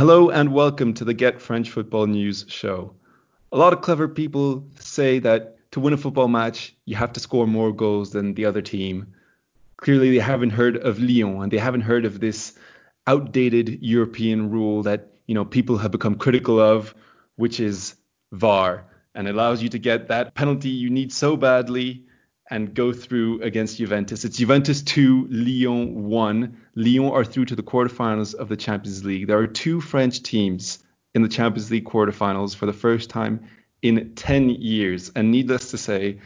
Hello and welcome to the Get French Football News show. A lot of clever people say that to win a football match, you have to score more goals than the other team. Clearly, they haven't heard of Lyon and they haven't heard of this outdated European rule that you know people have become critical of, which is VAR, and allows you to get that penalty you need so badly and go through against Juventus. It's Juventus 2, Lyon 1. Lyon are through to the quarterfinals of the Champions League. There are two French teams in the Champions League quarterfinals for the first time in 10 years. And needless to say,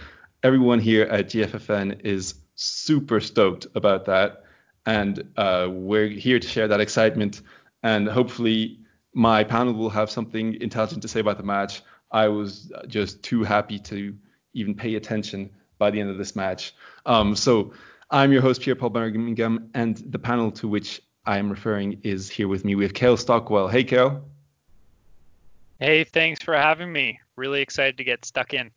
everyone here at GFFN is super stoked about that. And uh, we're here to share that excitement. And hopefully, my panel will have something intelligent to say about the match. I was just too happy to even pay attention by the end of this match. Um, so I'm your host, Pierre Paul Birmingham, and the panel to which I am referring is here with me. We have Kale Stockwell. Hey, Kale. Hey, thanks for having me. Really excited to get stuck in.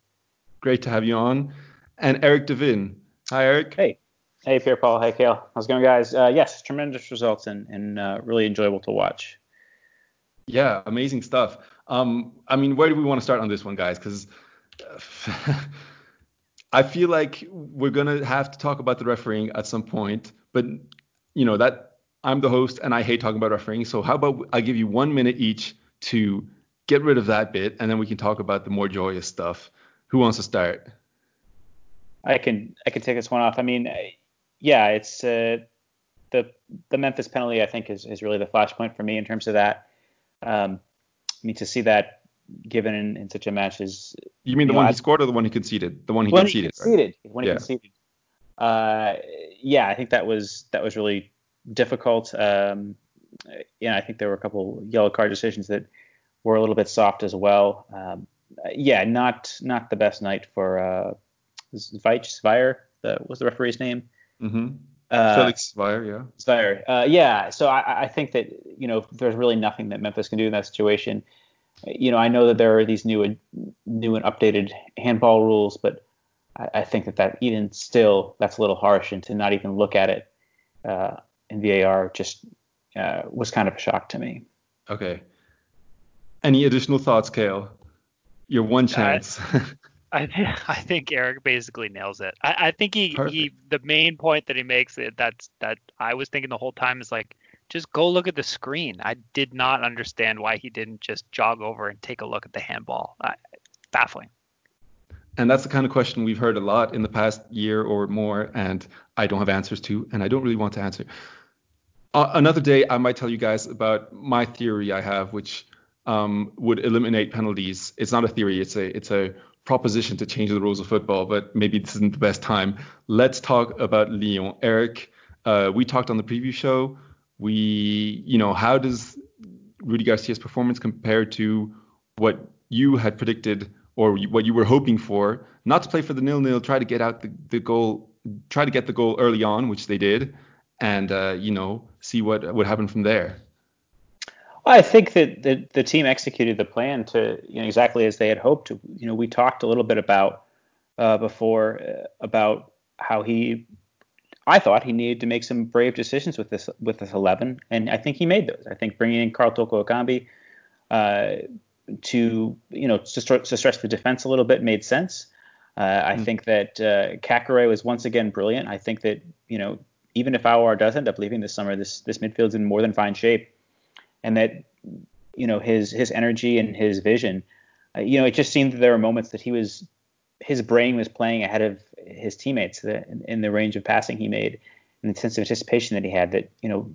Great to have you on. And Eric Devin. Hi, Eric. Hey. Hey, Pierre Paul. Hey, Kale. How's it going, guys? Uh, yes, tremendous results and, and uh, really enjoyable to watch. Yeah, amazing stuff. Um, I mean, where do we want to start on this one, guys? Because I feel like we're gonna have to talk about the refereeing at some point, but you know that I'm the host and I hate talking about refereeing. So how about I give you one minute each to get rid of that bit, and then we can talk about the more joyous stuff. Who wants to start? I can I can take this one off. I mean, yeah, it's uh, the the Memphis penalty. I think is is really the flashpoint for me in terms of that. Um, I mean, to see that given in, in such a match is. You mean the one he scored or the one he conceded? The one he when conceded. He conceded. Right? When he yeah. conceded. Uh, yeah, I think that was that was really difficult. Um, yeah, I think there were a couple yellow card decisions that were a little bit soft as well. Um, yeah, not not the best night for uh, Weich Zwayer. The was the referee's name? Mm-hmm. Uh, Felix Zwayer, yeah. Zwayer, uh, yeah. So I, I think that you know there's really nothing that Memphis can do in that situation you know, I know that there are these new and new and updated handball rules, but I, I, think that that even still that's a little harsh, and to not even look at it uh, in VAR just uh, was kind of a shock to me. Okay. Any additional thoughts, Kale? Your one chance. I, think I think Eric basically nails it. I, I think he, he the main point that he makes it that's that I was thinking the whole time is like just go look at the screen. I did not understand why he didn't just jog over and take a look at the handball. Uh, baffling. And that's the kind of question we've heard a lot in the past year or more, and I don't have answers to, and I don't really want to answer. Uh, another day, I might tell you guys about my theory I have, which um, would eliminate penalties. It's not a theory; it's a it's a proposition to change the rules of football. But maybe this isn't the best time. Let's talk about Lyon. Eric, uh, we talked on the preview show we, you know, how does Rudy Garcia's performance compare to what you had predicted or what you were hoping for? Not to play for the nil-nil, try to get out the, the goal, try to get the goal early on, which they did, and uh, you know, see what would happen from there. I think that the, the team executed the plan to you know exactly as they had hoped. You know, we talked a little bit about uh, before uh, about how he I thought he needed to make some brave decisions with this with this 11, and I think he made those. I think bringing in Karl Toko Ekambi uh, to you know to, to, stretch the defense a little bit made sense. Uh, I mm. think that uh, Caqueret was once again brilliant. I think that you know even if Aouar does end up leaving this summer, this this midfield's in more than fine shape, and that you know his his energy and his vision. Uh, you know, it just seemed that there were moments that he was his brain was playing ahead of his teammates in, in the range of passing he made and the sense of anticipation that he had that you know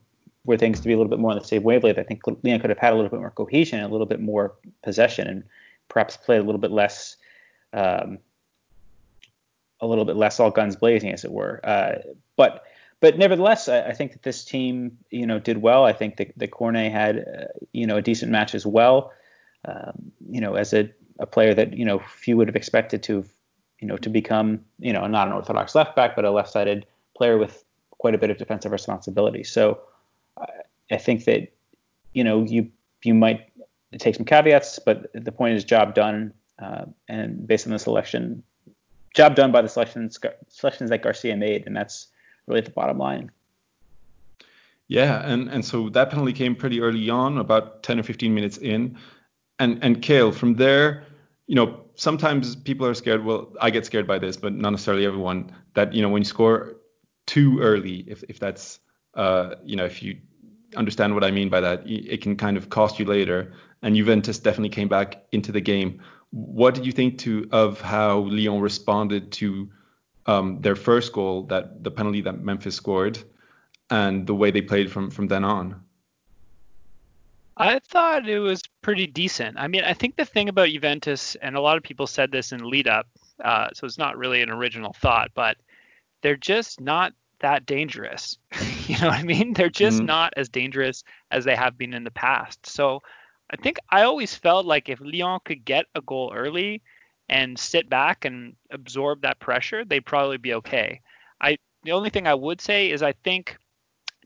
were things to be a little bit more on the same wavelength. I think Leon could have had a little bit more cohesion, a little bit more possession, and perhaps played a little bit less, um, a little bit less all guns blazing, as it were. Uh, but but nevertheless, I, I, think that this team, you know, did well. I think that, that Cornet had, uh, you know, a decent match as well. Um, you know, as a, a player that you know few would have expected to you know, to become, you know, not an orthodox left back, but a left-sided player with quite a bit of defensive responsibility. So I think that, you know, you you might take some caveats, but the point is job done, uh, and based on the selection, job done by the selections selections that Garcia made, and that's really the bottom line. Yeah, and and so that penalty came pretty early on, about 10 or 15 minutes in, and and Kale from there, you know, sometimes people are scared. Well, I get scared by this, but not necessarily everyone. That you know, when you score too early, if if that's uh, you know, if you understand what I mean by that, it can kind of cost you later. And Juventus definitely came back into the game. What did you think to of how Lyon responded to um, their first goal, that the penalty that Memphis scored, and the way they played from from then on? I thought it was pretty decent. I mean, I think the thing about Juventus, and a lot of people said this in lead up, uh, so it's not really an original thought, but they're just not that dangerous. you know what I mean? They're just mm-hmm. not as dangerous as they have been in the past. So I think I always felt like if Lyon could get a goal early and sit back and absorb that pressure, they'd probably be okay. I the only thing I would say is I think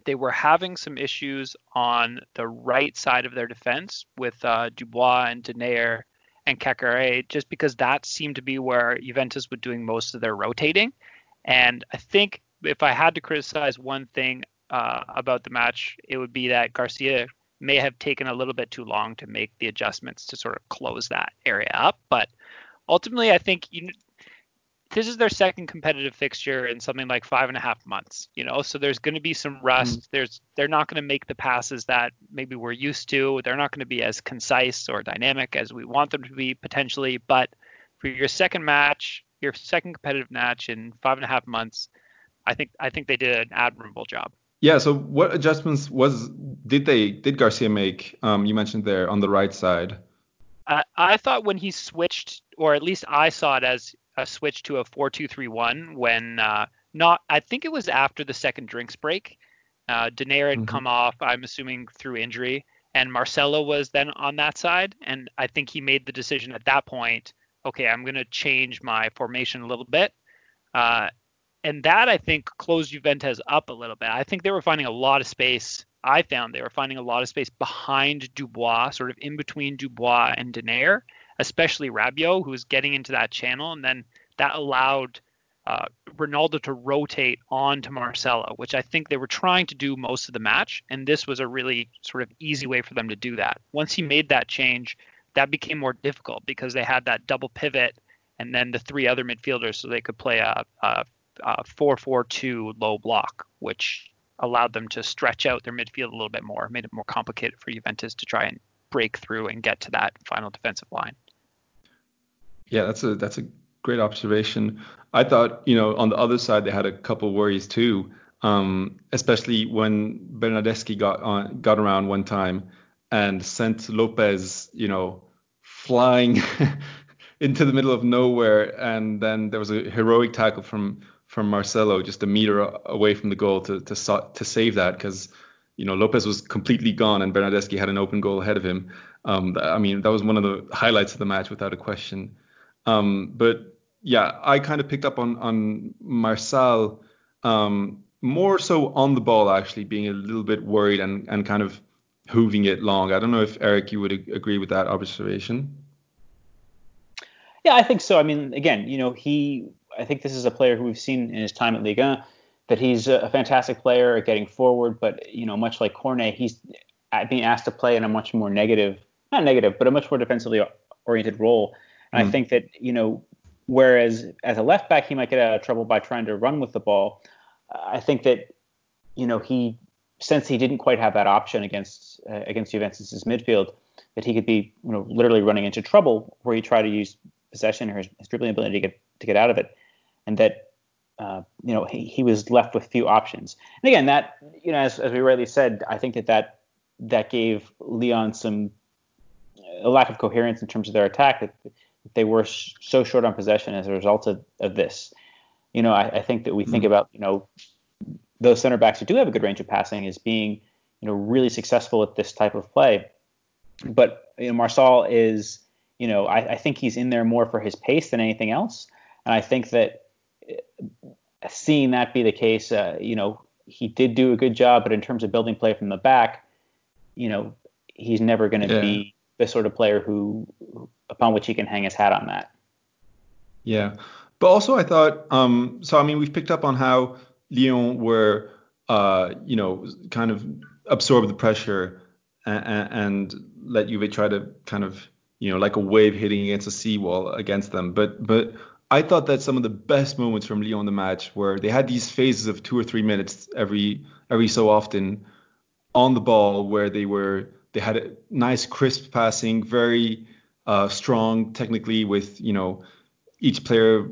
they were having some issues on the right side of their defense with uh, Dubois and Denayer and Caqueret, just because that seemed to be where Juventus was doing most of their rotating. And I think if I had to criticize one thing uh, about the match, it would be that Garcia may have taken a little bit too long to make the adjustments to sort of close that area up. But ultimately, I think you, this is their second competitive fixture in something like five and a half months. You know, so there's going to be some rust. Mm. There's they're not going to make the passes that maybe we're used to. They're not going to be as concise or dynamic as we want them to be potentially. But for your second match, your second competitive match in five and a half months, I think I think they did an admirable job. Yeah. So what adjustments was did they did Garcia make? Um, you mentioned there on the right side. I thought when he switched, or at least I saw it as a switch to a four-two-three-one when uh, not. I think it was after the second drinks break. Uh, had mm-hmm. come off. I'm assuming through injury, and Marcelo was then on that side. And I think he made the decision at that point. Okay, I'm going to change my formation a little bit. Uh, and that I think closed Juventus up a little bit. I think they were finding a lot of space. I found they were finding a lot of space behind Dubois, sort of in between Dubois and Denayer, especially Rabiot, who was getting into that channel, and then that allowed uh, Ronaldo to rotate on to Marcelo, which I think they were trying to do most of the match, and this was a really sort of easy way for them to do that. Once he made that change, that became more difficult because they had that double pivot and then the three other midfielders, so they could play a, a uh, 4-4-2 low block, which allowed them to stretch out their midfield a little bit more, made it more complicated for Juventus to try and break through and get to that final defensive line. Yeah, that's a that's a great observation. I thought, you know, on the other side they had a couple worries too, um, especially when Bernardeschi got on got around one time and sent Lopez, you know, flying into the middle of nowhere, and then there was a heroic tackle from from Marcelo just a meter away from the goal to to to save that because you know Lopez was completely gone and Bernardeschi had an open goal ahead of him. Um, I mean that was one of the highlights of the match without a question. Um, but yeah, I kind of picked up on on Marçal um, more so on the ball actually being a little bit worried and and kind of hooving it long. I don't know if Eric you would agree with that observation. Yeah, I think so. I mean, again, you know, he I think this is a player who we've seen in his time at Ligue 1 that he's a fantastic player at getting forward, but you know, much like Cornet, he's being asked to play in a much more negative, not negative, but a much more defensively oriented role. And mm. I hmm. think that you know, whereas as a left back he might get out of trouble by trying to run with the ball, I think that you know he since he didn't quite have that option against uh, against Juventus's midfield, that he could be you know literally running into trouble where he tried to use possession or his, his dribbling ability to get to get out of it and that uh, you know he, he was left with few options. And again, that you know, as, as we rightly said, I think that that that gave Leon some a lack of coherence in terms of their attack that they were sh- so short on possession as a result of, of this. You know, I, I think that we mm-hmm. think about you know those center backs who do have a good range of passing as being you know really successful at this type of play. But you know, Marçal is you know I, I think he's in there more for his pace than anything else, and I think that seeing that be the case, uh, you know, he did do a good job, but in terms of building play from the back, you know, he's never going to yeah. be the sort of player who, upon which he can hang his hat on that. Yeah, but also I thought, um, so I mean, we've picked up on how Lyon were uh, you know, kind of absorb the pressure and, and let Juve try to kind of, you know, like a wave hitting against a seawall against them. But but I thought that some of the best moments from Lyon in the match were they had these phases of two or three minutes every every so often on the ball where they were they had a nice crisp passing, very uh, strong technically with you know each player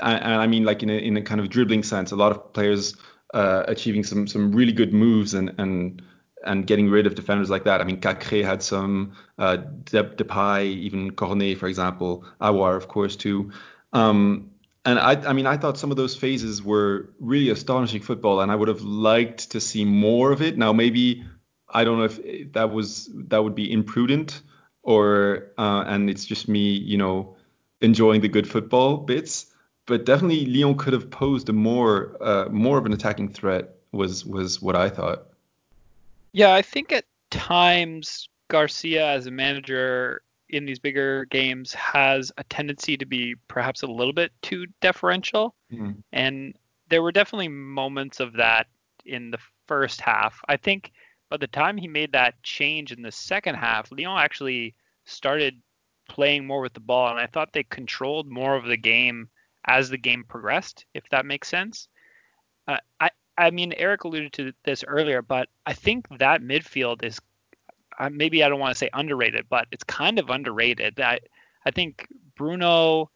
and, I mean like in a, in a kind of dribbling sense, a lot of players uh, achieving some some really good moves and and and getting rid of defenders like that. I mean, Caqueret had some, uh, Depay, even Cornet, for example, Aouar, of course, too. Um, and I, I mean, I thought some of those phases were really astonishing football, and I would have liked to see more of it. Now, maybe I don't know if that was that would be imprudent, or uh, and it's just me, you know, enjoying the good football bits. But definitely, Lyon could have posed a more uh, more of an attacking threat. Was was what I thought. Yeah, I think at times Garcia as a manager in these bigger games has a tendency to be perhaps a little bit too deferential. Mm. And there were definitely moments of that in the first half. I think by the time he made that change in the second half, Lyon actually started playing more with the ball, and I thought they controlled more of the game as the game progressed, if that makes sense. Uh, I I mean, Eric alluded to this earlier, but I think that midfield is maybe I don't want to say underrated, but it's kind of underrated. I I think Bruno,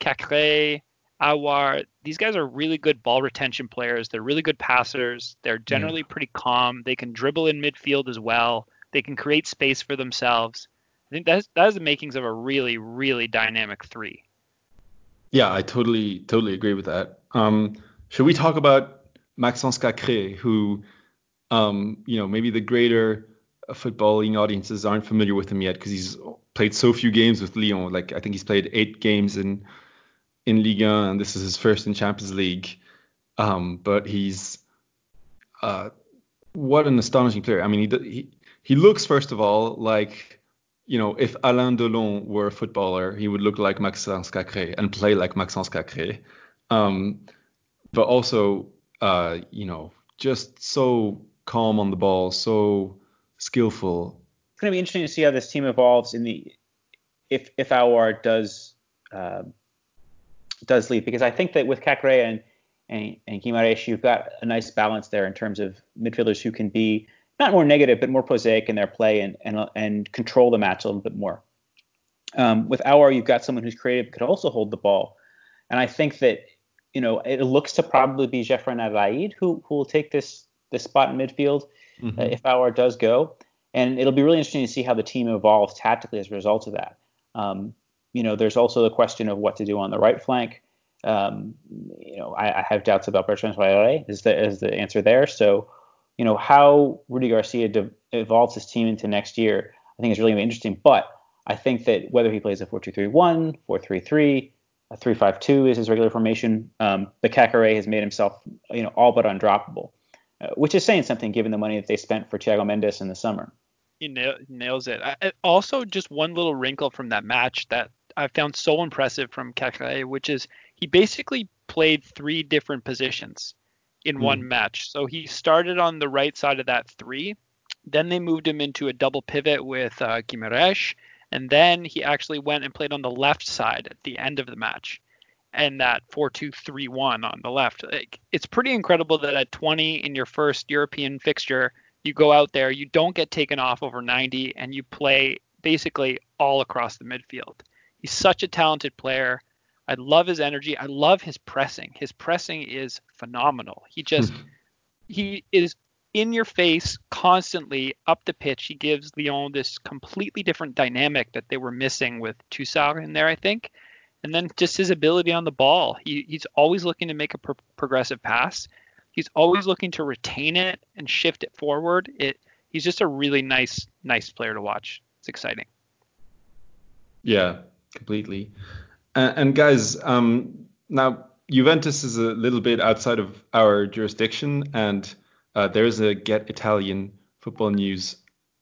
Caqueret, Aouar, these guys are really good ball retention players. They're really good passers. They're generally pretty calm. They can dribble in midfield as well. They can create space for themselves. I think that's that is the makings of a really really dynamic three. Yeah, I totally totally agree with that. Um, should we talk about Maxence Caqueret, who um, you know maybe the greater footballing audiences aren't familiar with him yet because he's played so few games with Lyon. Like I think he's played eight games in in Ligue 1, and this is his first in Champions League. Um, but he's uh, what an astonishing player. I mean, he, he he looks first of all like you know if Alain Delon were a footballer, he would look like Maxence Caqueret and play like Maxence Caqueret. Um, but also, uh, you know, just so calm on the ball, so skillful. It's going to be interesting to see how this team evolves in the if if Aouar does uh, does leave because I think that with Caqueret and and, and Guimaraes, you've got a nice balance there in terms of midfielders who can be not more negative but more prosaic in their play and and and control the match a little bit more. Um, with Aouar, you've got someone who's creative, could also hold the ball, and I think that you know it looks to probably be Jeff Reine-Adélaïde who who will take this this spot in midfield mm-hmm. uh, if Aouar does go. And it'll be really interesting to see how the team evolves tactically as a result of that. Um, you know, there's also the question of what to do on the right flank. Um, you know, I, I, have doubts about Bertrand Traoré is the is the answer there. So, you know, how Rudy Garcia de- evolves his team into next year, I think is really interesting. But I think that whether he plays a 4-2-3-1, 4-3-3, a 3-5-2 is his regular formation, um, the Caqueret has made himself, you know, all but undroppable. Uh, which is saying something given the money that they spent for Thiago Mendes in the summer. He nails it. I, also, just one little wrinkle from that match that I found so impressive from Caqueret, which is he basically played three different positions in mm. one match. So he started on the right side of that three. Then they moved him into a double pivot with uh, Guimaraes, and then he actually went and played on the left side at the end of the match and that 4-2-3-1 on the left. Like, it's pretty incredible that at 20 in your first European fixture, you go out there, you don't get taken off over 90, and you play basically all across the midfield. He's such a talented player. I love his energy. I love his pressing. His pressing is phenomenal. He just hmm. he is in your face constantly up the pitch. He gives Lyon this completely different dynamic that they were missing with Tousart in there, I think and then just his ability on the ball. He, he's always looking to make a pro- progressive pass. He's always looking to retain it and shift it forward. It he's just a really nice nice player to watch. It's exciting. Yeah, completely. Uh, and guys, um, now Juventus is a little bit outside of our jurisdiction, and uh, there's a Get Italian football news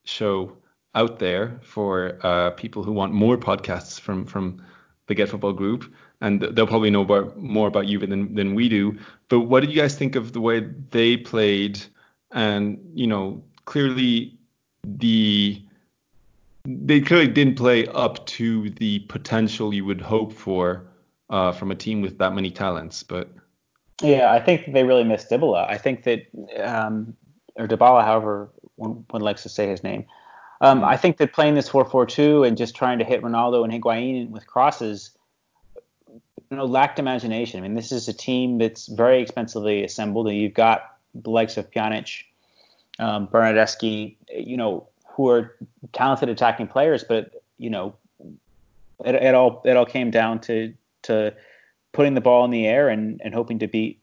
show out there for uh, people who want more podcasts from from the Get Football group. and they'll probably know about, more about Juve than than we do. But what did you guys think of the way they played? And you know, clearly the they clearly didn't play up to the potential you would hope for uh, from a team with that many talents. But yeah, I think they really missed Dybala. I think that um, or Dybala, however one, one likes to say his name. Um, I think that playing this 4-4-2 and just trying to hit Ronaldo and Higuain with crosses, you know, lacked imagination. I mean, this is a team that's very expensively assembled, and you've got the likes of Pjanic, um, Bernardeschi, you know, who are talented attacking players, but you know, it, it all it all came down to to putting the ball in the air and, and hoping to beat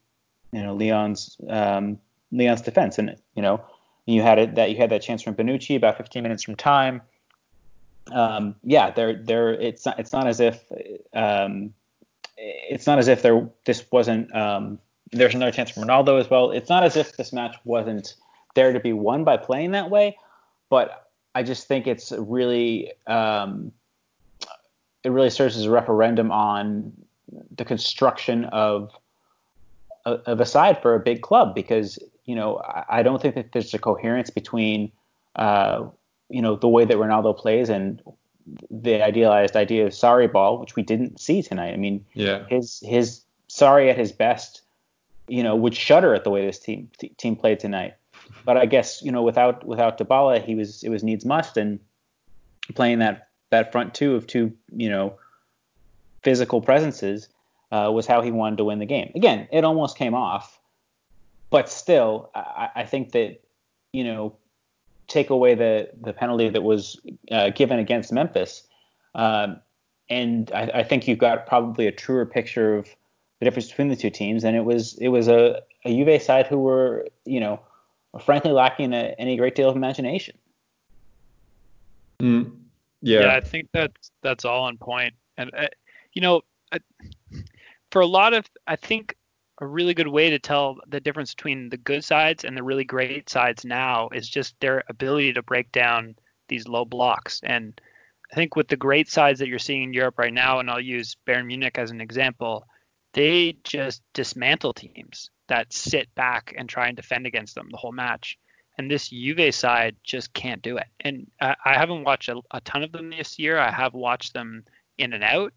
you know Leon's um, Lyon's defense, and you know you had it that you had that chance from Bonucci about 15 minutes from time. Um, yeah, they're they're it's not it's not as if um, it's not as if there this wasn't um, there's another chance from Ronaldo as well. It's not as if this match wasn't there to be won by playing that way, but I just think it's really um, it really serves as a referendum on the construction of of a side for a big club because you know I, don't think that there's a coherence between uh, you know the way that Ronaldo plays and the idealized idea of Sarri ball, which we didn't see tonight. I mean, yeah, his his Sarri at his best, you know, would shudder at the way this team t- team played tonight. But I guess you know without without Dybala, he was it was needs must, and playing that that front two of two you know physical presences uh, was how he wanted to win the game. Again, it almost came off, but still, I, I think that you know, take away the the penalty that was uh, given against Memphis, um, and I, I, think you've got probably a truer picture of the difference between the two teams. And it was it was a, a Juve side who were you know, frankly lacking a, any great deal of imagination. Mm, yeah. yeah, I think that's that's all on point. And uh, you know, I, for a lot of, I think a really good way to tell the difference between the good sides and the really great sides now is just their ability to break down these low blocks. And I think with the great sides that you're seeing in Europe right now, and I'll use Bayern Munich as an example, they just dismantle teams that sit back and try and defend against them the whole match. And this Juve side just can't do it. And I, I haven't watched a, a ton of them this year. I have watched them in and out,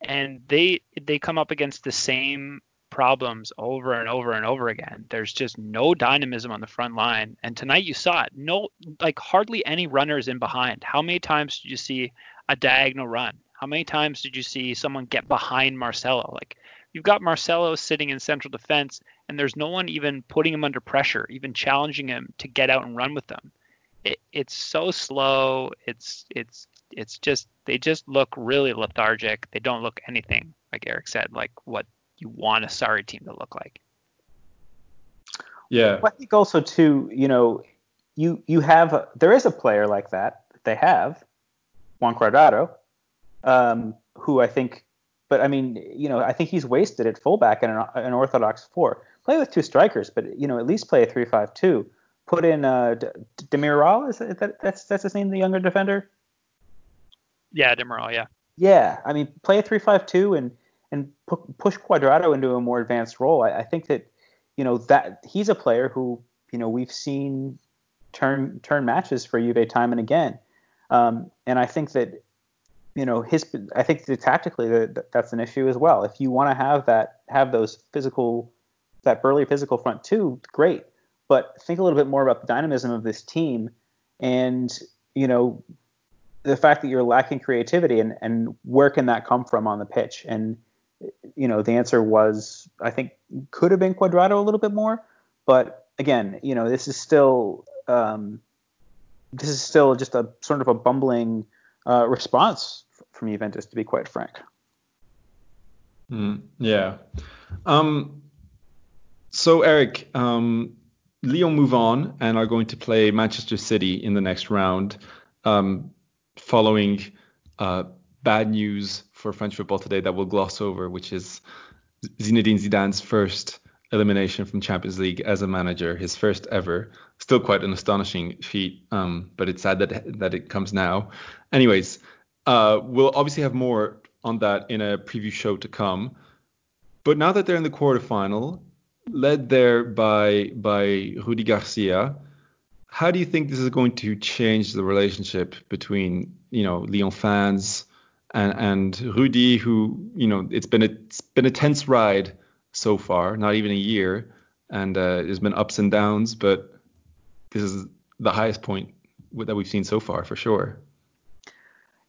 and they they come up against the same problems over and over and over again. There's just no dynamism on the front line. And tonight you saw it. No like hardly any runners in behind. How many times did you see a diagonal run? How many times did you see someone get behind Marcelo? Like you've got Marcelo sitting in central defense and there's no one even putting him under pressure, even challenging him to get out and run with them. It, it's so slow. It's it's it's just they just look really lethargic. They don't look anything like Eric said, like what you want a Sarri team to look like. Yeah. Well, I think also too, you know, you you have a, there is a player like that that they have, Juan Cuadrado, um, who I think, but I mean, you know, I think he's wasted at fullback in an, an orthodox four. Play with two strikers, but you know, at least play a three-five-two. Put in uh, Demiral, is that that's that's his name, the younger defender? Yeah, Demiral, yeah. Yeah, I mean, play a three-five-two and and pu- push Cuadrado into a more advanced role. I, I, think that you know that he's a player who you know we've seen turn turn matches for Juve time and again, um, and I think that you know his I think tactically that, that's an issue as well. If you want to have that have those physical that burly physical front two, great, but think a little bit more about the dynamism of this team and you know the fact that you're lacking creativity and, and where can that come from on the pitch? And, you know, the answer was, I think, could have been Cuadrado a little bit more. But again, you know, this is still, um, this is still just a sort of a bumbling uh, response from Juventus, to be quite frank. Mm, yeah. Um, so, Eric, um, Lyon move on and are going to play Manchester City in the next round. Um, following uh, bad news for French football today that we'll gloss over, which is Zinedine Zidane's first elimination from Champions League as a manager, his first ever. Still quite an astonishing feat, um, but it's sad that that it comes now. Anyways, uh, we'll obviously have more on that in a preview show to come. But now that they're in the quarterfinal, led there by by Rudy Garcia, how do you think this is going to change the relationship between you know Lyon fans and and Rudy, who you know it's been a it's been a tense ride so far, not even a year, and uh, there's been ups and downs, but this is the highest point that we've seen so far for sure.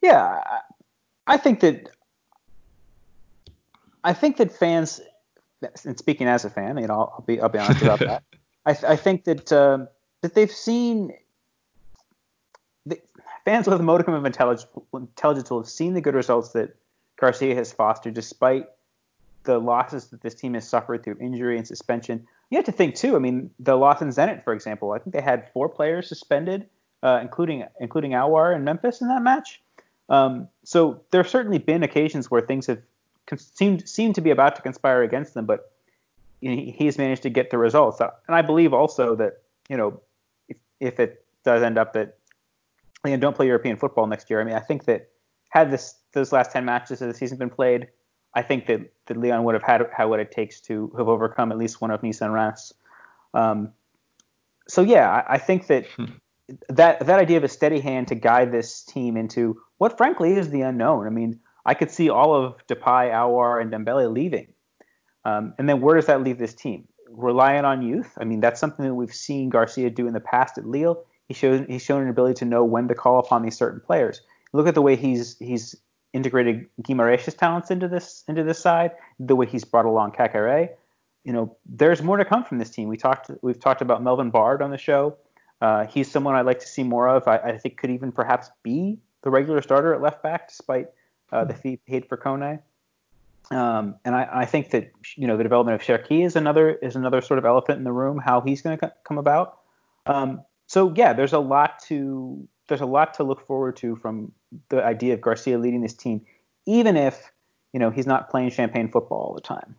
Yeah, I think that I think that fans, and speaking as a fan, you know, I'll, be I'll be honest about that. I, I think that uh, that they've seen the, fans with a modicum of intelligence, intelligence will have seen the good results that Garcia has fostered, despite the losses that this team has suffered through injury and suspension. You have to think too. I mean, the loss in Zenit, for example, I think they had four players suspended, uh, including including Aouar and Memphis in that match. Um, so there have certainly been occasions where things have seemed seemed to be about to conspire against them, but you know, he's managed to get the results. And I believe also that you know if, if it does end up that you know, don't play European football next year, I mean I think that had this those last ten matches of the season been played, I think that, that Lyon would have had, had what it takes to have overcome at least one of Nice and Reims. Um, so yeah, I, I think that hmm. that that idea of a steady hand to guide this team into what frankly is the unknown. I mean, I could see all of Depay, Aouar, and Dembele leaving. Um, and then where does that leave this team? Relying on youth. I mean, that's something that we've seen Garcia do in the past at Lille. He shows he's shown an ability to know when to call upon these certain players. Look at the way he's he's integrated Guimarães' talents into this into this side, the way he's brought along Caqueret. You know, there's more to come from this team. We talked we've talked about Melvin Bard on the show. Uh, he's someone I'd like to see more of. I, I, think could even perhaps be the regular starter at left back, despite uh, the fee paid for Kone. Um, and I, I, think that you know the development of Cherki is another is another sort of elephant in the room. How he's going to come about. Um, so yeah, there's a lot to there's a lot to look forward to from the idea of Garcia leading this team, even if you know he's not playing champagne football all the time.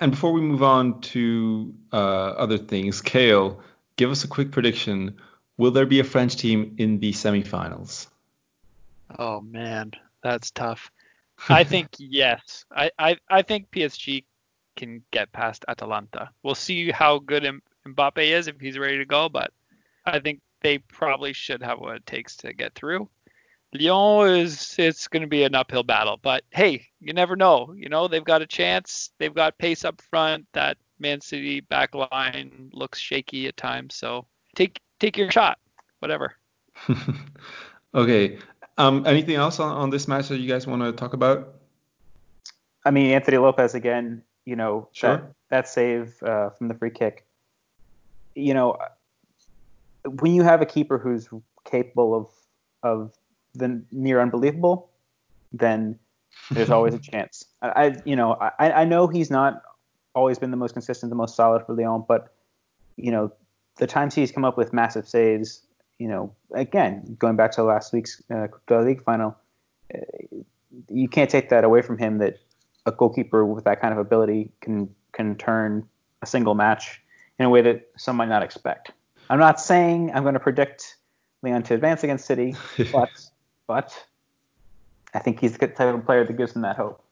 And before we move on to uh, other things, Kale, give us a quick prediction. Will there be a French team in the semifinals? Oh man, that's tough. I think yes. I, I, I think PSG can get past Atalanta. We'll see how good M- Mbappe is if he's ready to go, but I think they probably should have what it takes to get through. Lyon is it's going to be an uphill battle, but hey, you never know. You know they've got a chance. They've got pace up front. That Man City back line looks shaky at times, so take take your shot. Whatever. okay, um, anything else on, on this match that you guys want to talk about? I mean, Anthony Lopez again. You know, sure. that, that save uh, from the free kick. You know, when you have a keeper who's capable of of the near unbelievable, then there's always a chance. I, I you know, I, I know he's not always been the most consistent, the most solid for Lyon, but you know, the times he's come up with massive saves, you know, again, going back to last week's uh, League final, uh, you can't take that away from him that a goalkeeper with that kind of ability can can turn a single match in a way that some might not expect. I'm not saying I'm going to predict Leon to advance against City, but but I think he's the type of player that gives them that hope.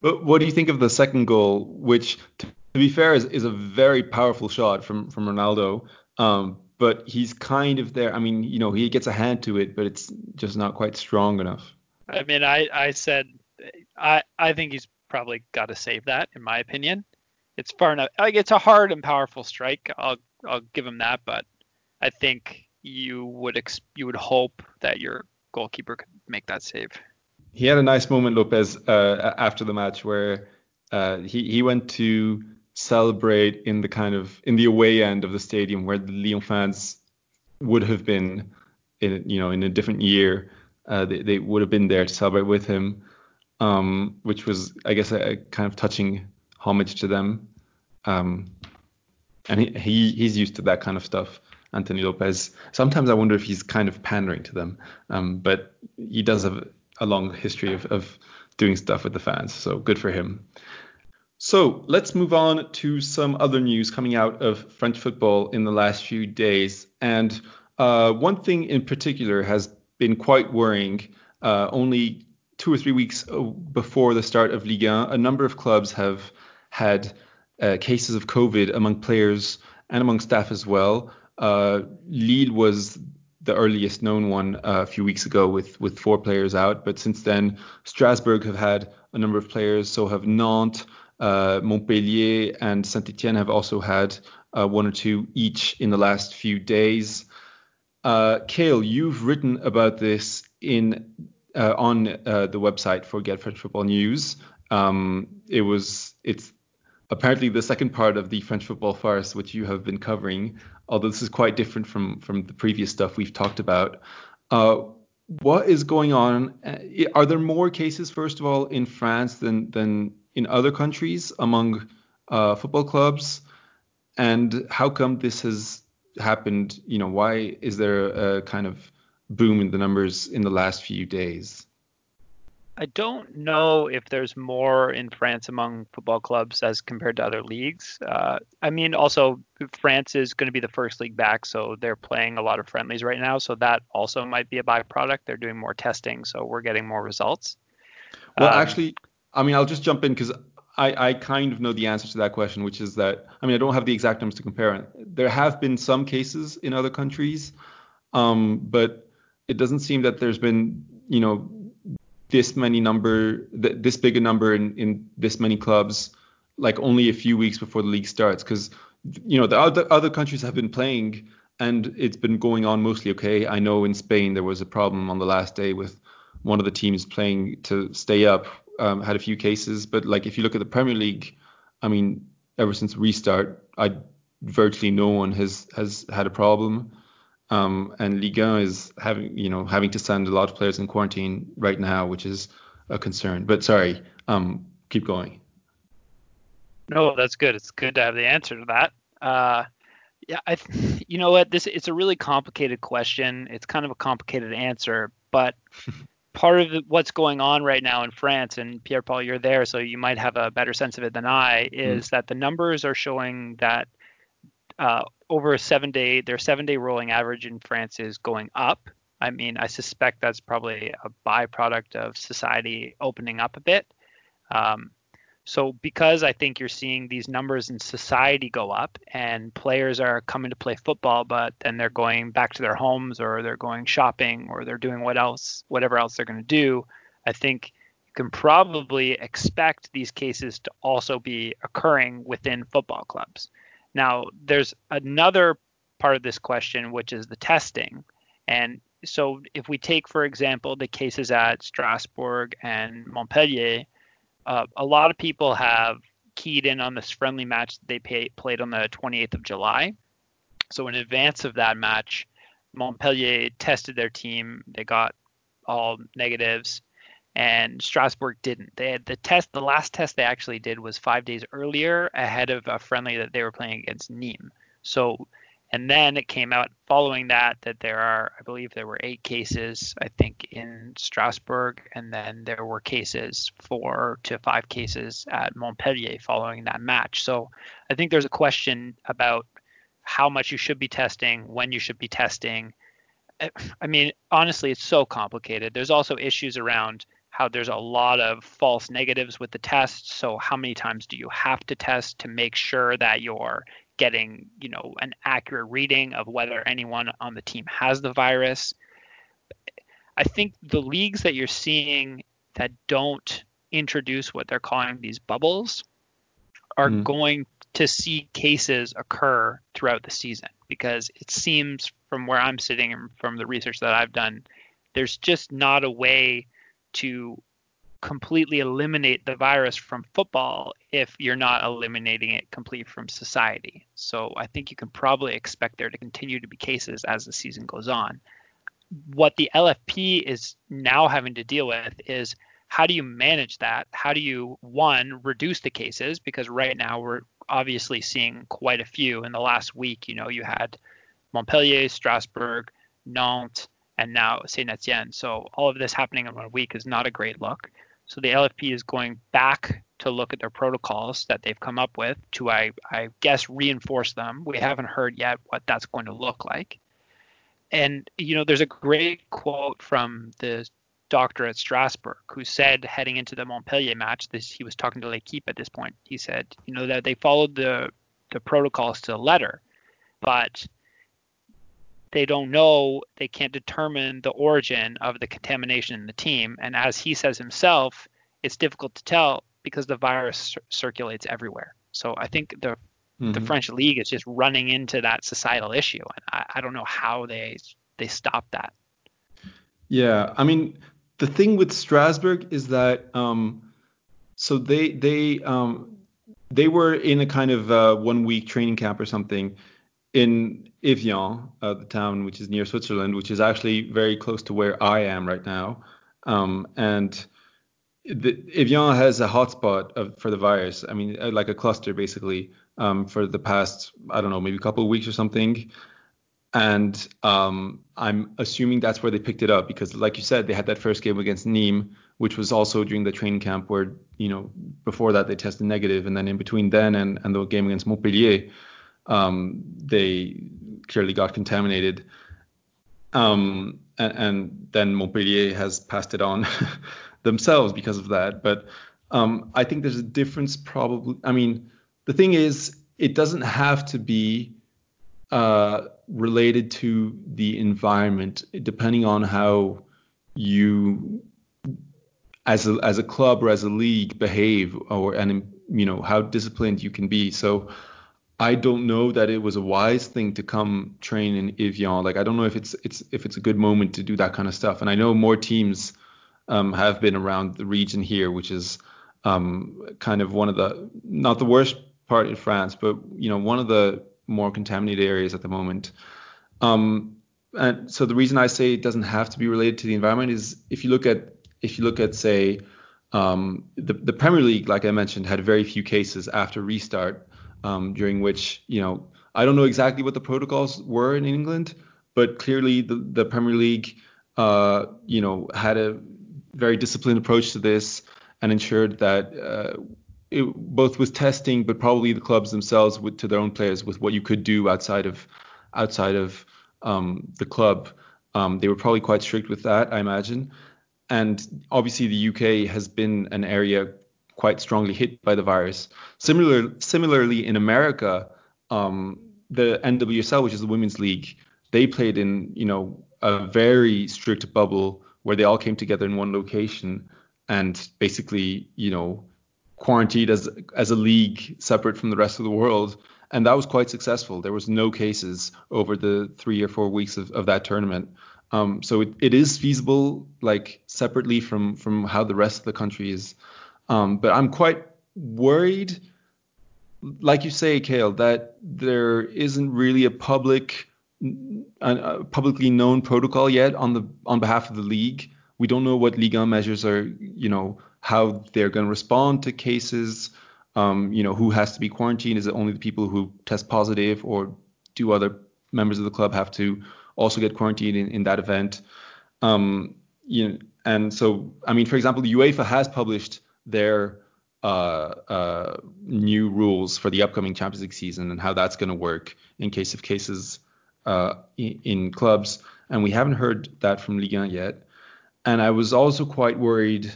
But what do you think of the second goal, which, to be fair, is, is a very powerful shot from from Ronaldo? Um, but he's kind of there. I mean, you know, he gets a hand to it, but it's just not quite strong enough. I mean, I, I said I I think he's probably got to save that, in my opinion. It's far enough. Like it's a hard and powerful strike. I'll I'll give him that, but I think you would ex- you would hope that your goalkeeper could make that save. He had a nice moment, Lopez, uh, after the match where uh, he he went to celebrate in the kind of in the away end of the stadium where the Lyon fans would have been in you know in a different year uh, they, they would have been there to celebrate with him um, which was I guess a, a, kind of touching homage to them um, and he, he he's used to that kind of stuff Anthony Lopez. sometimes I wonder if he's kind of pandering to them um, but he does have a long history of, of doing stuff with the fans so good for him so let's move on to some other news coming out of French football in the last few days. And uh, one thing in particular has been quite worrying. Uh, only two or three weeks uh, before the start of Ligue 1, a number of clubs have had uh, cases of COVID among players and among staff as well. Uh, Lille was the earliest known one uh, a few weeks ago with with four players out, but since then Strasbourg have had a number of players. So have Nantes, uh, Montpellier, and Saint Etienne have also had uh, one or two each in the last few days. Uh, Cale, you've written about this in uh, on uh, the website for Get French Football News. Um, it was it's apparently the second part of the French football farce, which you have been covering. Although this is quite different from from the previous stuff we've talked about. Uh, what is going on? Uh, are there more cases, first of all, in France than than in other countries among uh, football clubs? And how come this has happened? You know, why is there a kind of boom in the numbers in the last few days? I don't know if there's more in France among football clubs as compared to other leagues. Uh, I mean, also France is going to be the first league back, so they're playing a lot of friendlies right now. So that also might be a byproduct. They're doing more testing, so we're getting more results. Well, um, actually, I mean, I'll just jump in because I, I kind of know the answer to that question, which is that I mean, I don't have the exact numbers to compare. There have been some cases in other countries, um, but it doesn't seem that there's been, you know, this many number, this big a number in, in this many clubs, like only a few weeks before the league starts, because you know the other other countries have been playing and it's been going on mostly okay. I know in Spain there was a problem on the last day with one of the teams playing to stay up um, had a few cases, but like if you look at the Premier League, I mean, ever since restart, I virtually no one has has had a problem. Um, and Liga is having, you know, having to send a lot of players in quarantine right now, which is a concern. But sorry, um, keep going. No, that's good. It's good to have the answer to that. Uh, yeah, I, you know what? This it's a really complicated question. It's kind of a complicated answer, but part of what's going on right now in France, and Pierre Paul, you're there, so you might have a better sense of it than I, is mm. that the numbers are showing that uh, over a seven day, their seven day rolling average in France is going up. I mean, I suspect that's probably a byproduct of society opening up a bit. Um, so, because I think you're seeing these numbers in society go up and players are coming to play football, but then they're going back to their homes or they're going shopping or they're doing what else, whatever else they're going to do, I think you can probably expect these cases to also be occurring within football clubs. Now, there's another part of this question, which is the testing. And so, if we take, for example, the cases at Strasbourg and Montpellier, uh, a lot of people have keyed in on this friendly match they pay, played on the 28th of July. So, in advance of that match, Montpellier tested their team. They got all negatives and Strasbourg didn't. They had the test, the last test they actually did was five days earlier ahead of a friendly that they were playing against Nîmes. So, and then it came out following that that there are, I believe there were eight cases, I think, in Strasbourg, and then there were cases, four to five cases at Montpellier following that match. So, I think there's a question about how much you should be testing, when you should be testing. I mean, honestly, it's so complicated. There's also issues around how there's a lot of false negatives with the test. So how many times do you have to test to make sure that you're getting, you know, an accurate reading of whether anyone on the team has the virus? I think the leagues that you're seeing that don't introduce what they're calling these bubbles are mm. going to see cases occur throughout the season because it seems from where I'm sitting and from the research that I've done, there's just not a way to completely eliminate the virus from football if you're not eliminating it completely from society. So I think you can probably expect there to continue to be cases as the season goes on. What the LFP is now having to deal with is how do you manage that? How do you one reduce the cases because right now we're obviously seeing quite a few in the last week, you know, you had Montpellier, Strasbourg, Nantes, and now Saint Etienne. So all of this happening in one week is not a great look. So the LFP is going back to look at their protocols that they've come up with to, I, I guess, reinforce them. We haven't heard yet what that's going to look like. And, you know, there's a great quote from the doctor at Strasbourg who said heading into the Montpellier match, this he was talking to L'Equipe at this point. He said, you know, that they followed the the protocols to the letter, but they don't know, they can't determine the origin of the contamination in the team. And as he says himself, it's difficult to tell because the virus circulates everywhere. So I think the mm-hmm. the French league is just running into that societal issue, and I, I don't know how they they stop that. Yeah, I mean the thing with Strasbourg is that um, so they they um, they were in a kind of uh, one week training camp or something in Evian, uh, the town which is near Switzerland, which is actually very close to where I am right now. Um, and the, Evian has a hotspot for the virus. I mean, uh, like a cluster basically um, for the past, I don't know, maybe a couple of weeks or something. And um, I'm assuming that's where they picked it up because, like you said, they had that first game against Nîmes, which was also during the training camp where, you know, before that they tested negative, and then in between then and, and the game against Montpellier, um, they clearly got contaminated. Um, and, and, then Montpellier has passed it on themselves because of that. But um, I think there's a difference, probably. I mean, the thing is, it doesn't have to be uh, related to the environment, depending on how you, as a as a club or as a league, behave, or and you know how disciplined you can be. So I don't know that it was a wise thing to come train in Evian. Like I don't know if it's it's if it's a good moment to do that kind of stuff. And I know more teams um, have been around the region here, which is um, kind of one of the not the worst part in France, but you know one of the more contaminated areas at the moment. Um, and so the reason I say it doesn't have to be related to the environment is if you look at if you look at say um, the the Premier League, like I mentioned, had very few cases after restart um, during which you know I don't know exactly what the protocols were in England, but clearly the, the Premier League uh, you know had a very disciplined approach to this and ensured that uh, it, both with testing, but probably the clubs themselves with, to their own players with what you could do outside of outside of um, the club. Um, they were probably quite strict with that, I imagine. And obviously, the UK has been an area quite strongly hit by the virus. Similar, similarly, in America, um, the NWSL, which is the women's league, they played in you know a very strict bubble where they all came together in one location and basically you know quarantined as as a league separate from the rest of the world. And that was quite successful. There was no cases over the three or four weeks of, of that tournament. Um, so it, it is feasible, like separately from from how the rest of the country is um, but I'm quite worried, like you say, Kale, that there isn't really a public, a publicly known protocol yet on the on behalf of the league. We don't know what 1 measures are, you know, how they're going to respond to cases. Um, you know, who has to be quarantined? Is it only the people who test positive, or do other members of the club have to also get quarantined in, in that event? Um, you know, and so, I mean, for example, the UEFA has published their uh, uh, new rules for the upcoming Champions League season and how that's going to work in case of cases uh, in, in, clubs. And we haven't heard that from Ligue 1 yet. And I was also quite worried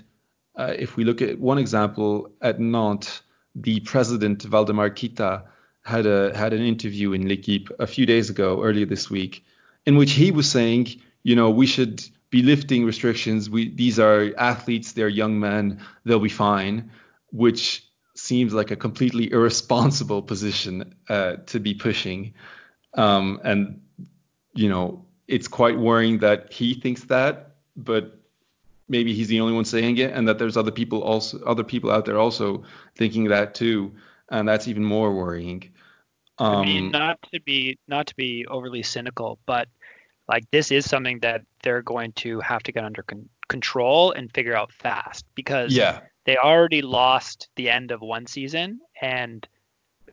uh, if we look at one example at Nantes, the president Waldemar Kita had a had an interview in L'Equipe a few days ago, earlier this week, in which he was saying, you know, we should be lifting restrictions. We these are athletes, they're young men, they'll be fine, which seems like a completely irresponsible position uh, to be pushing. Um, and you know, it's quite worrying that he thinks that, but maybe he's the only one saying it, and that there's other people also other people out there also thinking that too, and that's even more worrying. Um, I mean, not to be not to be overly cynical, but like this is something that they're going to have to get under con- control and figure out fast because yeah. they already lost the end of one season and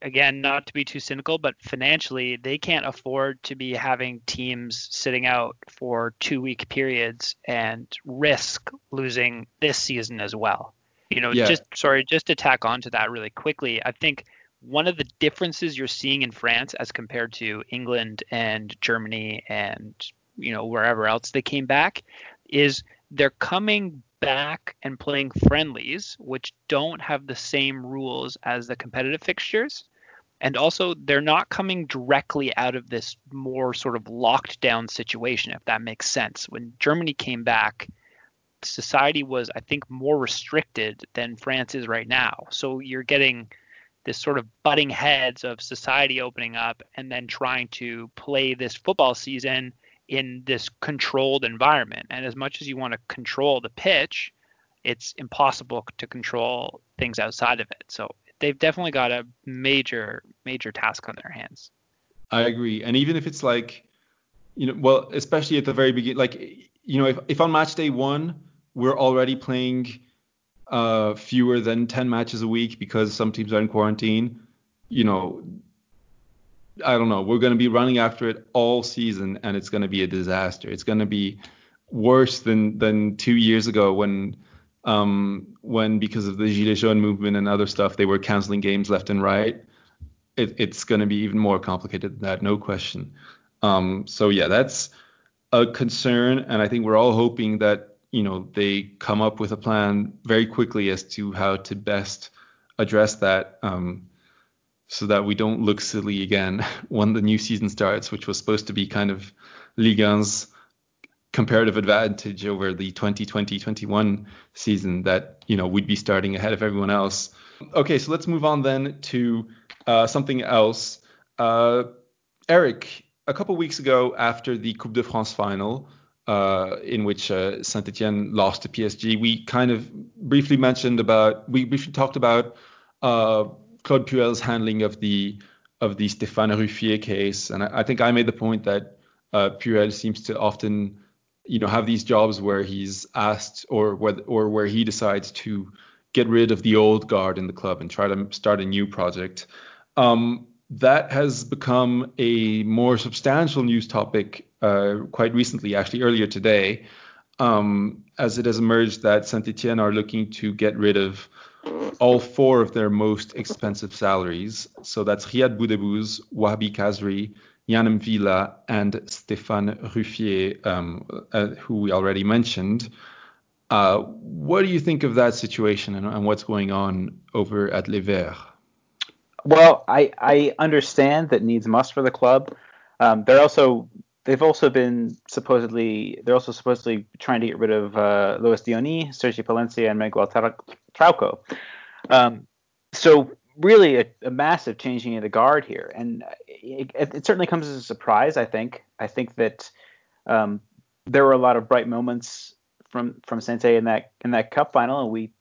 again not to be too cynical but financially they can't afford to be having teams sitting out for two week periods and risk losing this season as well you know yeah. just sorry just to tack on to that really quickly i think one of the differences you're seeing in France as compared to England and Germany and you know wherever else they came back is they're coming back and playing friendlies, which don't have the same rules as the competitive fixtures. And also, they're not coming directly out of this more sort of locked down situation, if that makes sense. When Germany came back, society was, I think, more restricted than France is right now. So you're getting this sort of butting heads of society opening up and then trying to play this football season in this controlled environment. And as much as you want to control the pitch, it's impossible to control things outside of it. So they've definitely got a major major task on their hands. I agree, and even if it's like, you know, well, especially at the very beginning, like, you know, if if on match day one we're already playing uh, fewer than 10 matches a week because some teams are in quarantine, you know, I don't know. We're going to be running after it all season, and it's going to be a disaster. It's going to be worse than than two years ago when um, when because of the Gilets jaunes movement and other stuff, they were canceling games left and right. It, it's going to be even more complicated than that, no question. Um, so yeah, that's a concern, and I think we're all hoping that you know they come up with a plan very quickly as to how to best address that, um, so that we don't look silly again when the new season starts, which was supposed to be kind of Ligue 1's comparative advantage over the 2020-21 season that you know we'd be starting ahead of everyone else. Okay, so let's move on then to uh, something else. Uh, Eric, a couple weeks ago after the Coupe de France final, uh, in which uh, Saint Etienne lost to PSG, we kind of briefly mentioned about we briefly talked about uh, Claude Puel's handling of the of the Stéphane Ruffier case, and I, I think I made the point that uh, Puel seems to often you know have these jobs where he's asked or where or where he decides to get rid of the old guard in the club and try to start a new project. Um, that has become a more substantial news topic uh, quite recently, actually earlier today, um, as it has emerged that Saint Etienne are looking to get rid of all four of their most expensive salaries. So that's Ryad Boudebouz, Wahbi Khazri, Yann M'Vila, and Stéphane Ruffier, um, uh, who we already mentioned. Uh, what do you think of that situation and, and what's going on over at Les Verts? Well, I, I understand that needs must for the club. Um, they're also they've also been supposedly they're also supposedly trying to get rid of uh, Lois Diony, Sergi Palencia, and Miguel Trauco. Um, so really a, a, massive changing of the guard here, and it, it, certainly comes as a surprise. I think. I think that um, there were a lot of bright moments from from Sainté in that in that Cup final, and we,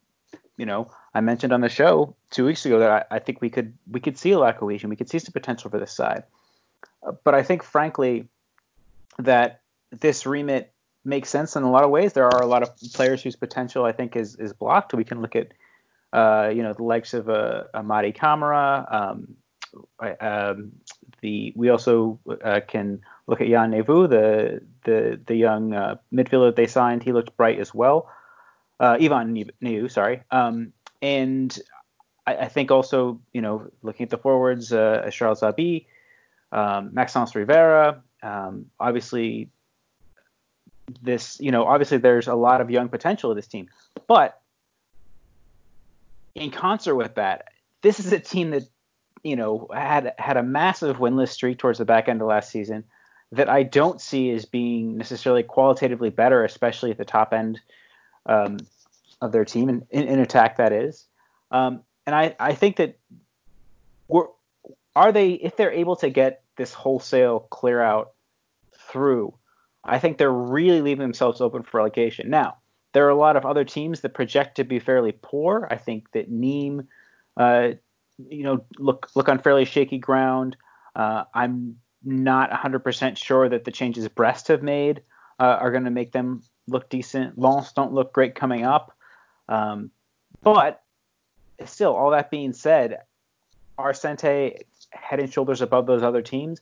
you know, I mentioned on the show two weeks ago that I, I think we could we could see a lot of cohesion, we could see some potential for this side, but I think frankly that this remit makes sense in a lot of ways. There are a lot of players whose potential I think is is blocked. We can look at uh, you know, the likes of uh, Amadi Camara. Um, um, the we also uh, can look at Yann Neyou, the the the young uh, midfielder they signed. He looked bright as well. Uh, Ivan Neyou, sorry. Um, and I, I, think also, you know, looking at the forwards, uh, Charles Zabi, um, Maxence Rivera. Um, obviously, this, you know, obviously there's a lot of young potential of this team, but in concert with that, this is a team that you know had had a massive winless streak towards the back end of last season that I don't see as being necessarily qualitatively better, especially at the top end um, of their team and in, in, attack. That is, um, and I I think that we're are they if they're able to get this wholesale clear out through, I think they're really leaving themselves open for relegation. Now, there are a lot of other teams that project to be fairly poor. I think that Nîmes, uh, you know, look look on fairly shaky ground. Uh, I'm not 100% sure that the changes Brest have made uh, are going to make them look decent. Lens don't look great coming up. Um, but still, all that being said, are Sainté head and shoulders above those other teams?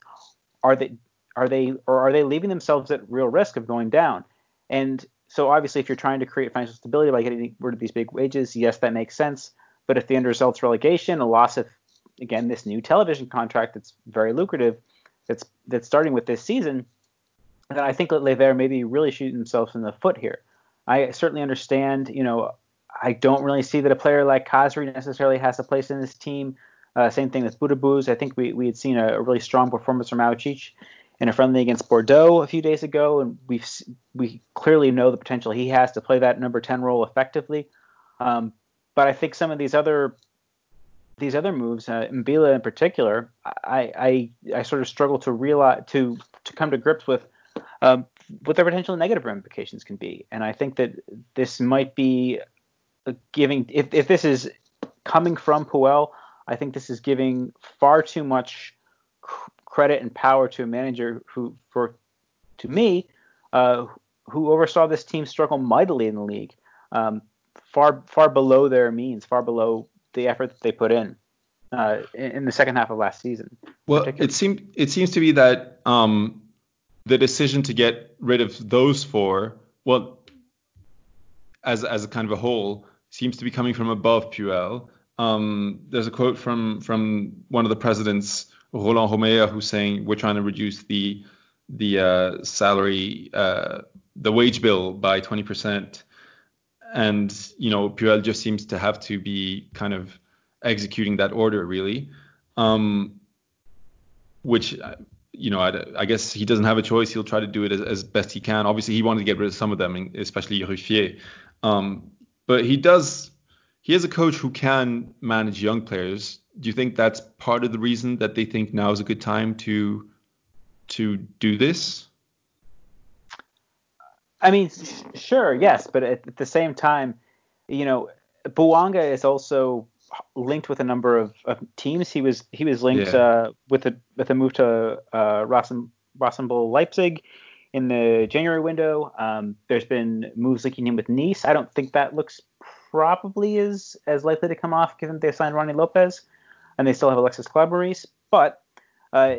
Are they are they or are they leaving themselves at real risk of going down? And so obviously, if you're trying to create financial stability by getting rid of these big wages, yes, that makes sense. But if the end results relegation, a loss of again this new television contract that's very lucrative, that's that's starting with this season, that I think that Les Verts maybe really shooting themselves in the foot here. I certainly understand, you know, I don't really see that a player like Khazri necessarily has a place in this team. Uh, same thing with Boudebouz. I think we, we had seen a, really strong performance from Aouchiche in a friendly against Bordeaux a few days ago, and we we clearly know the potential he has to play that number 10 role effectively. Um, but I think some of these other these other moves, uh, M'Vila in particular, I, I I sort of struggle to realize to to come to grips with um, what their potential negative ramifications can be. And I think that this might be giving if if this is coming from Puel, I think this is giving far too much credit and power to a manager who, for to me, uh, who oversaw this team struggle mightily in the league, um, far far below their means, far below the effort that they put in uh, in, the second half of last season. Well, it seems it seems to be that um, the decision to get rid of those four, well, as as a kind of a whole, seems to be coming from above Puel. Um, there's a quote from from one of the presidents, Roland Romeyer, who's saying we're trying to reduce the the uh, salary, uh, the wage bill by 20%, and you know Puel just seems to have to be kind of executing that order really, um, which you know I, I, guess he doesn't have a choice. He'll try to do it as, as, best he can. Obviously, he wanted to get rid of some of them, especially Ruffier, um, but he does he is a coach who can manage young players. Do you think that's part of the reason that they think now is a good time to to do this? I mean, sure, yes, but at the same time, you know, Bouanga is also linked with a number of, of teams. He was he was linked yeah. uh, with a with a move to uh, Rasenball Leipzig in the January window. Um, there's been moves linking him with Nice. I don't think that looks probably is as likely to come off given they signed Rony Lopes and they still have Alexis Claude But uh,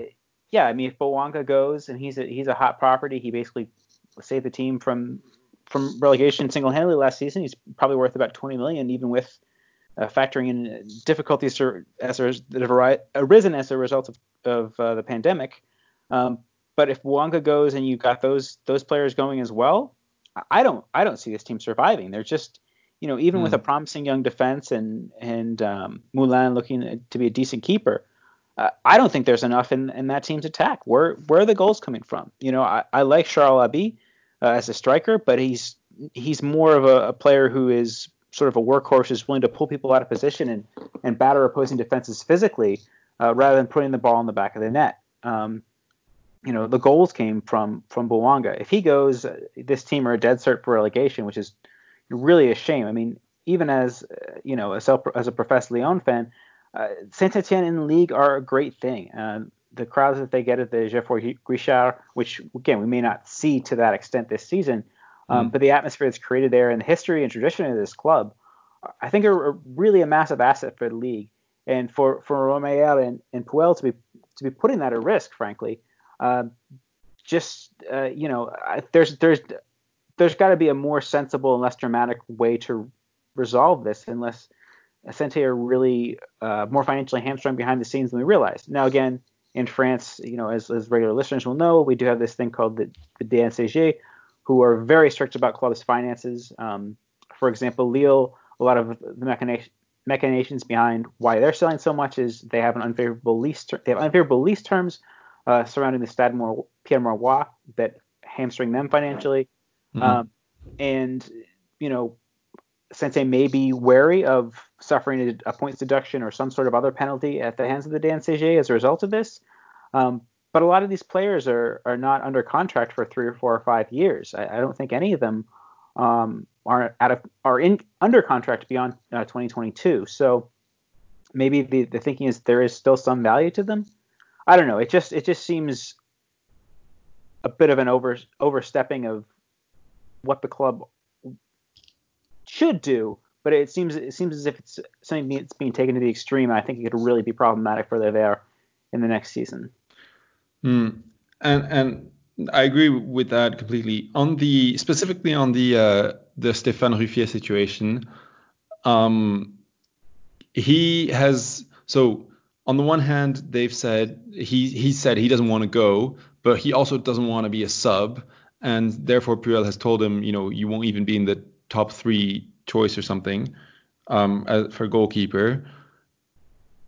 yeah, I mean if Bouanga goes and he's a he's a hot property, he basically saved the team from from relegation single-handedly last season. He's probably worth about 20 million, even with uh, factoring in difficulties as that have arisen as a result of, of uh, the pandemic. Um, but if Bouanga goes and you've got those those players going as well, I don't I don't see this team surviving. They're just you know, even mm. with a hmm. promising young defense and and um, Moulin looking to be a decent keeper, uh, I don't think there's enough in, in that team's attack. Where where are the goals coming from? You know, I, I like Charles Abi uh, as a striker, but he's he's more of a, a, player who is sort of a workhorse, is willing to pull people out of position and and batter opposing defenses physically uh, rather than putting the ball in the back of the net. Um, you know, the goals came from from Bouanga. If he goes, uh, this team are a dead cert for relegation, which is really a shame. I mean, even as uh, you know, as a, as a professed Lyon fan, uh, Saint Etienne in the league are a great thing. Uh, the crowds that they get at the Geoffroy Guichard, which again we may not see to that extent this season, um, mm. but the atmosphere that's created there and the history and tradition of this club, I think are, are really a massive asset for the league. And for for Romeyer and, and Puel to be to be putting that at risk, frankly, uh, just uh, you know, there's there's there's got to be a more sensible and less dramatic way to resolve this, unless Asante are really uh, more financially hamstrung behind the scenes than we realize. Now, again, in France, you know, as, as regular listeners will know, we do have this thing called the, the DNCG, who are very strict about clubs' finances. Um, for example, Lille, a lot of the mechanization, machinations behind why they're selling so much is they have an unfavorable lease. Ter- they have unfavorable lease terms uh, surrounding the Stade Pierre Mauroy that hamstring them financially. Mm-hmm. Um, and you know, Sainté may be wary of suffering a, points deduction or some sort of other penalty at the hands of the DNCG as a result of this. Um, but a lot of these players are are not under contract for three or four or five years. I, I don't think any of them um, are out of are in under contract beyond uh, 2022. So maybe the, the thinking is there is still some value to them. I don't know. It just it just seems a bit of an over overstepping of what the club should do, but it seems it seems as if it's something that's being taken to the extreme. I think it could really be problematic for there in the next season. Mm. And and I agree with that completely. On the specifically on the uh, the Stéphane Ruffier situation, um, he has so on the one hand they've said he he said he doesn't want to go, but he also doesn't want to be a sub, and therefore Puel has told him, you know, you won't even be in the top three choice or something um, for goalkeeper.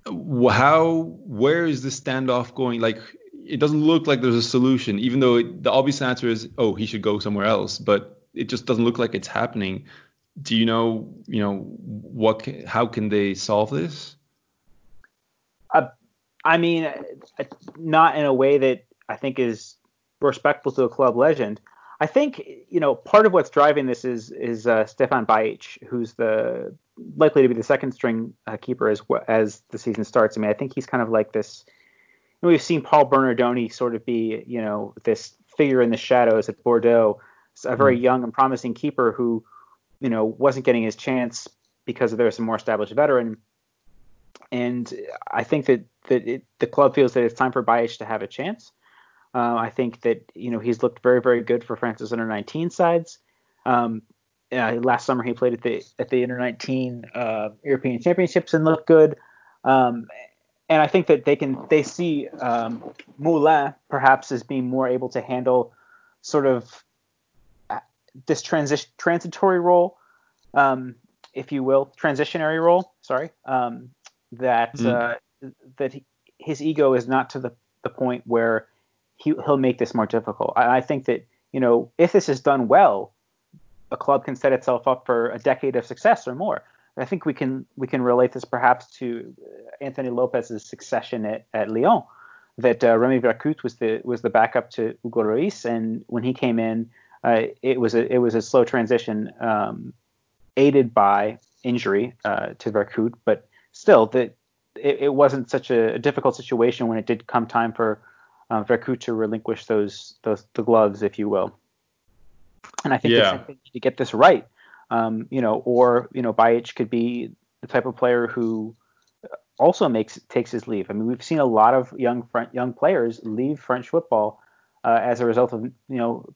How, where is this standoff going? Like, it doesn't look like there's a solution, even though it, the obvious answer is, oh, he should go somewhere else, but it just doesn't look like it's happening. Do you know, you know, what, how can they solve this? Uh, I mean, not in a way that I think is respectful to a club legend. I think you know part of what's driving this is is uh, Stefan Bajic, who's the likely to be the second string uh, keeper as as the season starts. I mean, I think he's kind of like this. You know, we've seen Paul Bernardoni sort of be you know this figure in the shadows at Bordeaux, a very mm-hmm. young and promising keeper who you know wasn't getting his chance because there was a more established veteran. And I think that that it, the club feels that it's time for Bajic to have a chance. Uh, I think that you know he's looked very very good for France's under 19 sides. Um, uh, last summer he played at the at the under 19 uh, European Championships and looked good. Um, and I think that they can they see um, Moulin perhaps as being more able to handle sort of uh, this transition transitory role, um, if you will, transitionary role. Sorry, um, that mm. that he, his ego is not to the the point where he, he'll make this more difficult. I, I think that you know if this is done well, a club can set itself up for a decade of success or more. I think we can we can relate this perhaps to uh, Anthony Lopes's succession at, at Lyon. That uh, Remy Vercoutre was the was the backup to Hugo Lloris, and when he came in, uh, it was a it was a slow transition, um, aided by injury uh, to Vercoutre, but still that it, it, wasn't such a, difficult situation when it did come time for uh, Vercoutre to relinquish those those the gloves, if you will. And I think yeah. to get this right, um, you know, or you know, Bajic could be the type of player who also makes takes his leave. I mean, we've seen a lot of young young players leave French football uh, as a result of you know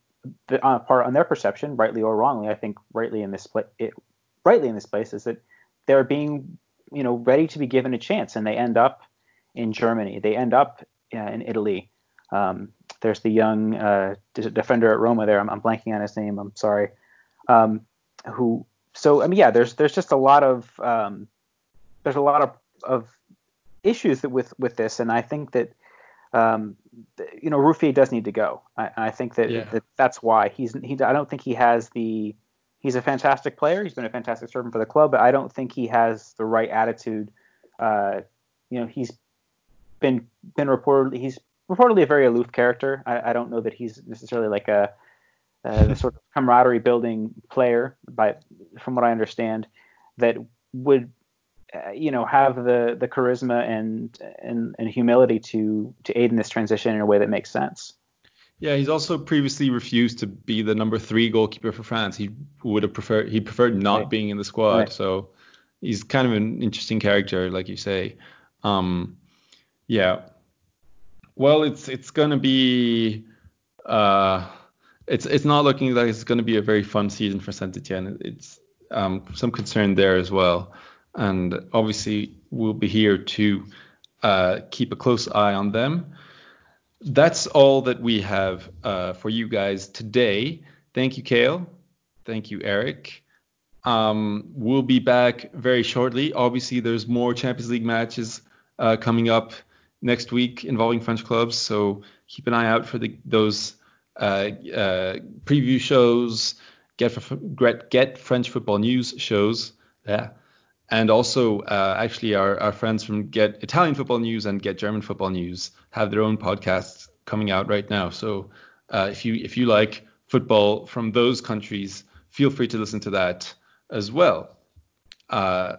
the, on part on their perception, rightly or wrongly. I think rightly in this pla- it, rightly in this place is that they're being you know ready to be given a chance, and they end up in Germany. They end up uh, in Italy. Um, there's the young uh, defender at Roma there. I'm, I'm, blanking on his name. I'm sorry. Um, who? So I mean, yeah. There's there's just a lot of um, there's a lot of, of issues that with with this, and I think that um, you know Ruffier does need to go. I, I think that, yeah. that that's why he's he. I don't think he has the. He's a fantastic player. He's been a fantastic servant for the club, but I don't think he has the right attitude. Uh, you know, he's been been reported. He's reportedly a very aloof character. I, I don't know that he's necessarily like a, a sort of camaraderie building player, but from what I understand, that would uh, you know have the the charisma and, and and humility to to aid in this transition in a way that makes sense. Yeah, he's also previously refused to be the number three goalkeeper for France. He would have preferred he preferred not right. being in the squad. Right. So he's kind of an interesting character, like you say. Um, yeah, well, it's it's gonna be uh, it's it's not looking like it's gonna be a very fun season for Saint Etienne. It's um, some concern there as well, and obviously we'll be here to uh, keep a close eye on them. That's all that we have uh, for you guys today. Thank you, Kale. Thank you, Eric. Um, we'll be back very shortly. Obviously, there's more Champions League matches uh, coming up next week involving French clubs. So keep an eye out for the, those uh, uh, preview shows, get, get, get French football news shows. Yeah. And also, uh, actually, our, our friends from Get Italian Football News and Get German Football News have their own podcasts coming out right now. So uh, if you if you like football from those countries, feel free to listen to that as well. Uh,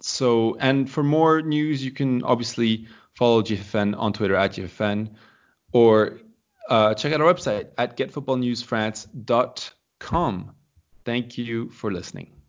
so, and for more news, you can obviously follow GFN on Twitter at GFN, or uh, check out our website at getfootballnewsfrance.com. Thank you for listening.